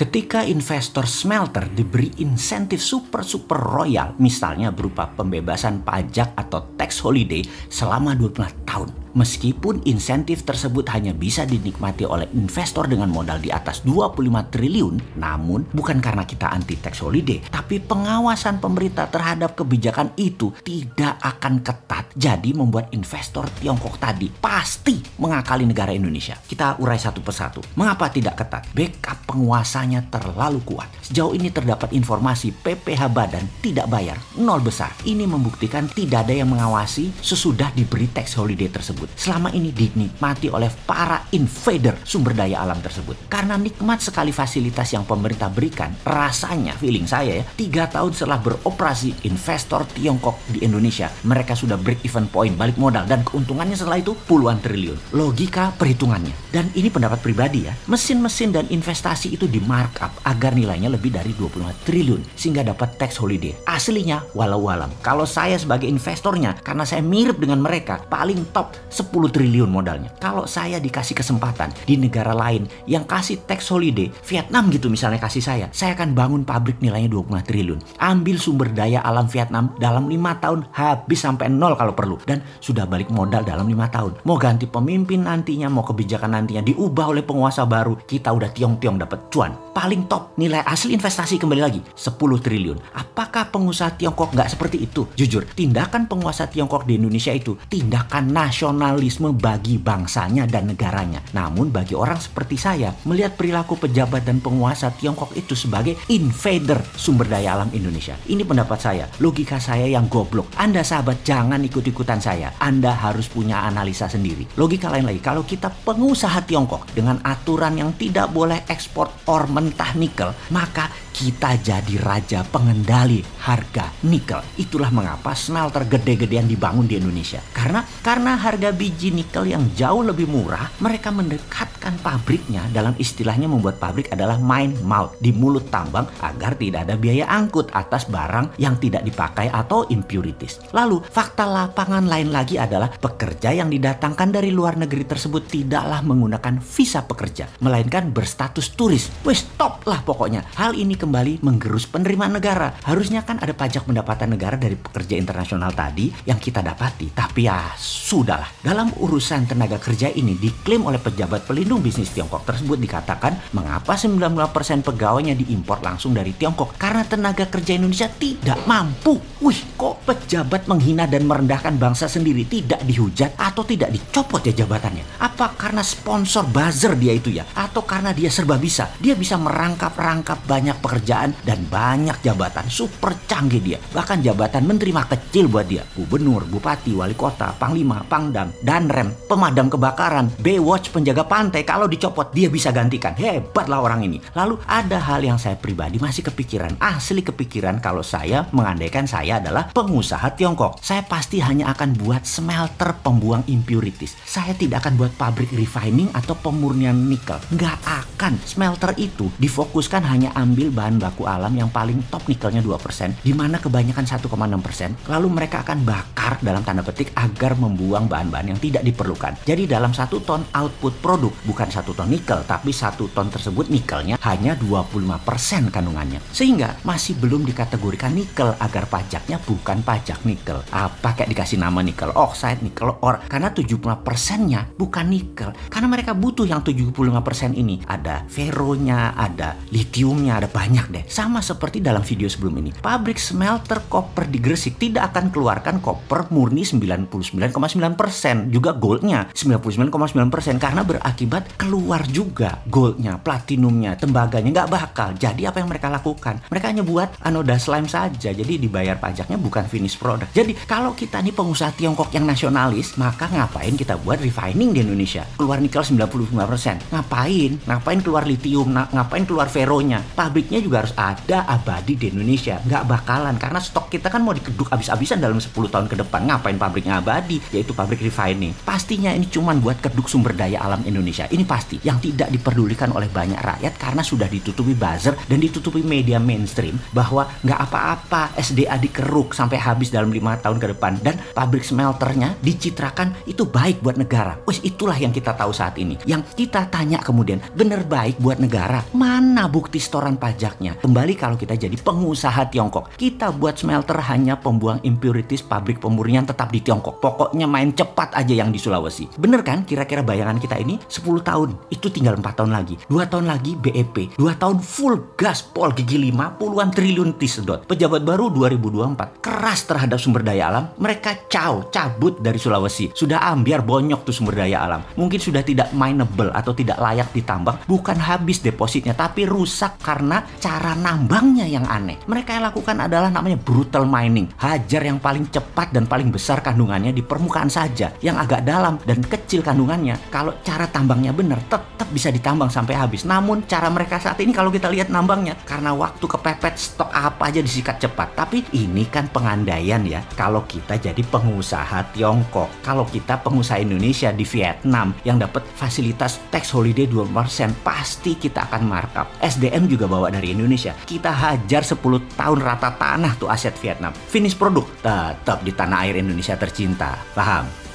Ketika investor smelter diberi insentif super-super royal, misalnya berupa pembebasan pajak atau tax holiday selama 12 tahun, Meskipun insentif tersebut hanya bisa dinikmati oleh investor dengan modal di atas 25 triliun, namun bukan karena kita anti tax holiday, tapi pengawasan pemerintah terhadap kebijakan itu tidak akan ketat. Jadi membuat investor Tiongkok tadi pasti mengakali negara Indonesia. Kita urai satu persatu. Mengapa tidak ketat? Backup penguasanya terlalu kuat. Sejauh ini terdapat informasi PPH Badan tidak bayar, nol besar. Ini membuktikan tidak ada yang mengawasi sesudah diberi tax holiday tersebut tersebut selama ini dinikmati oleh para invader sumber daya alam tersebut. Karena nikmat sekali fasilitas yang pemerintah berikan, rasanya feeling saya ya, tiga tahun setelah beroperasi investor Tiongkok di Indonesia, mereka sudah break even point, balik modal, dan keuntungannya setelah itu puluhan triliun. Logika perhitungannya. Dan ini pendapat pribadi ya, mesin-mesin dan investasi itu di markup agar nilainya lebih dari 25 triliun, sehingga dapat tax holiday. Aslinya walau alam. Kalau saya sebagai investornya, karena saya mirip dengan mereka, paling top 10 triliun modalnya. Kalau saya dikasih kesempatan di negara lain yang kasih tax holiday, Vietnam gitu misalnya kasih saya, saya akan bangun pabrik nilainya 25 triliun. Ambil sumber daya alam Vietnam dalam lima tahun habis sampai nol kalau perlu. Dan sudah balik modal dalam lima tahun. Mau ganti pemimpin nantinya, mau kebijakan nantinya diubah oleh penguasa baru, kita udah tiong-tiong dapat cuan. Paling top nilai asli investasi kembali lagi 10 triliun. Apakah pengusaha Tiongkok nggak seperti itu? Jujur, tindakan penguasa Tiongkok di Indonesia itu tindakan nasional nasionalisme bagi bangsanya dan negaranya. Namun bagi orang seperti saya, melihat perilaku pejabat dan penguasa Tiongkok itu sebagai invader sumber daya alam Indonesia. Ini pendapat saya, logika saya yang goblok. Anda sahabat jangan ikut-ikutan saya. Anda harus punya analisa sendiri. Logika lain lagi, kalau kita pengusaha Tiongkok dengan aturan yang tidak boleh ekspor or mentah nikel, maka kita jadi raja pengendali harga nikel. Itulah mengapa smelter gede-gedean dibangun di Indonesia. Karena karena harga biji nikel yang jauh lebih murah, mereka mendekatkan pabriknya dalam istilahnya membuat pabrik adalah mine mouth di mulut tambang agar tidak ada biaya angkut atas barang yang tidak dipakai atau impurities. Lalu fakta lapangan lain lagi adalah pekerja yang didatangkan dari luar negeri tersebut tidaklah menggunakan visa pekerja, melainkan berstatus turis. Wes stop lah pokoknya. Hal ini kembali kembali menggerus penerimaan negara. Harusnya kan ada pajak pendapatan negara dari pekerja internasional tadi yang kita dapati. Tapi ya sudahlah. Dalam urusan tenaga kerja ini diklaim oleh pejabat pelindung bisnis Tiongkok tersebut dikatakan mengapa 95% pegawainya diimpor langsung dari Tiongkok karena tenaga kerja Indonesia tidak mampu. Wih, kok pejabat menghina dan merendahkan bangsa sendiri tidak dihujat atau tidak dicopot ya jabatannya? Apa karena sponsor buzzer dia itu ya? Atau karena dia serba bisa? Dia bisa merangkap-rangkap banyak pekerjaan pekerjaan dan banyak jabatan. Super canggih dia. Bahkan jabatan menteri mah kecil buat dia. Gubernur, bupati, wali kota, panglima, pangdam, dan rem, pemadam kebakaran, Baywatch penjaga pantai. Kalau dicopot dia bisa gantikan. Hebatlah orang ini. Lalu ada hal yang saya pribadi masih kepikiran. Asli kepikiran kalau saya mengandaikan saya adalah pengusaha Tiongkok. Saya pasti hanya akan buat smelter pembuang impurities. Saya tidak akan buat pabrik refining atau pemurnian nikel. Nggak akan. Smelter itu difokuskan hanya ambil bahan baku alam yang paling top nikelnya 2%, di mana kebanyakan 1,6%, lalu mereka akan bakar dalam tanda petik agar membuang bahan-bahan yang tidak diperlukan. Jadi dalam satu ton output produk, bukan satu ton nikel, tapi satu ton tersebut nikelnya hanya 25% kandungannya. Sehingga masih belum dikategorikan nikel agar pajaknya bukan pajak nikel. Apa kayak dikasih nama nikel oxide, nikel ore, karena 75%-nya bukan nikel. Karena mereka butuh yang 75% ini. Ada ferronya, ada litiumnya, ada banyak deh. Sama seperti dalam video sebelum ini. Pabrik smelter koper di Gresik tidak akan keluarkan koper murni 99,9%. Juga goldnya 99,9% karena berakibat keluar juga goldnya, platinumnya, tembaganya. Nggak bakal. Jadi apa yang mereka lakukan? Mereka hanya buat anoda slime saja. Jadi dibayar pajaknya bukan finish product. Jadi kalau kita nih pengusaha Tiongkok yang nasionalis, maka ngapain kita buat refining di Indonesia? Keluar nikel 95%. Ngapain? Ngapain keluar lithium? Ngapain keluar feronya? Pabriknya juga juga harus ada abadi di Indonesia. Nggak bakalan karena stok kita kan mau dikeduk abis-abisan dalam 10 tahun ke depan. Ngapain pabriknya abadi? Yaitu pabrik refining refining. Pastinya ini cuma buat keduk sumber daya alam Indonesia. Ini pasti yang tidak diperdulikan oleh banyak rakyat karena sudah ditutupi buzzer dan ditutupi media mainstream bahwa nggak apa-apa SDA dikeruk sampai habis dalam lima tahun ke depan dan pabrik smelternya dicitrakan itu baik buat negara. Wes itulah yang kita tahu saat ini. Yang kita tanya kemudian bener baik buat negara. Mana bukti setoran pajaknya? Kembali kalau kita jadi pengusaha Tiongkok, kita buat smelter hanya pembuang impurities pabrik pemurnian tetap di Tiongkok. Pokoknya main cepat aja yang di Sulawesi. Bener kan kira-kira bayangan kita ini 10 tahun itu tinggal 4 tahun lagi. 2 tahun lagi BEP. 2 tahun full gas pol gigi 5 puluhan triliun tisedot. Pejabat baru 2024 keras terhadap sumber daya alam. Mereka caw, cabut dari Sulawesi. Sudah ambiar bonyok tuh sumber daya alam. Mungkin sudah tidak mineable atau tidak layak ditambang. Bukan habis depositnya tapi rusak karena cara nambangnya yang aneh. Mereka yang lakukan adalah namanya brutal mining. Hajar yang paling cepat dan paling besar kandungannya di permukaan saja. Yang agak dalam dan kecil kandungannya. Kalau cara tambangnya benar, tetap bisa ditambang sampai habis. Namun cara mereka saat ini kalau kita lihat nambangnya, karena waktu kepepet stok apa aja disikat cepat. Tapi ini kan pengandaian ya. Kalau kita jadi pengusaha Tiongkok, kalau kita pengusaha Indonesia di Vietnam yang dapat fasilitas tax holiday 2%, pasti kita akan markup. SDM juga bawa dari Indonesia. Kita hajar 10 tahun rata tanah tuh aset Vietnam. Finish produk tetap di tanah air Indonesia tercinta. Paham?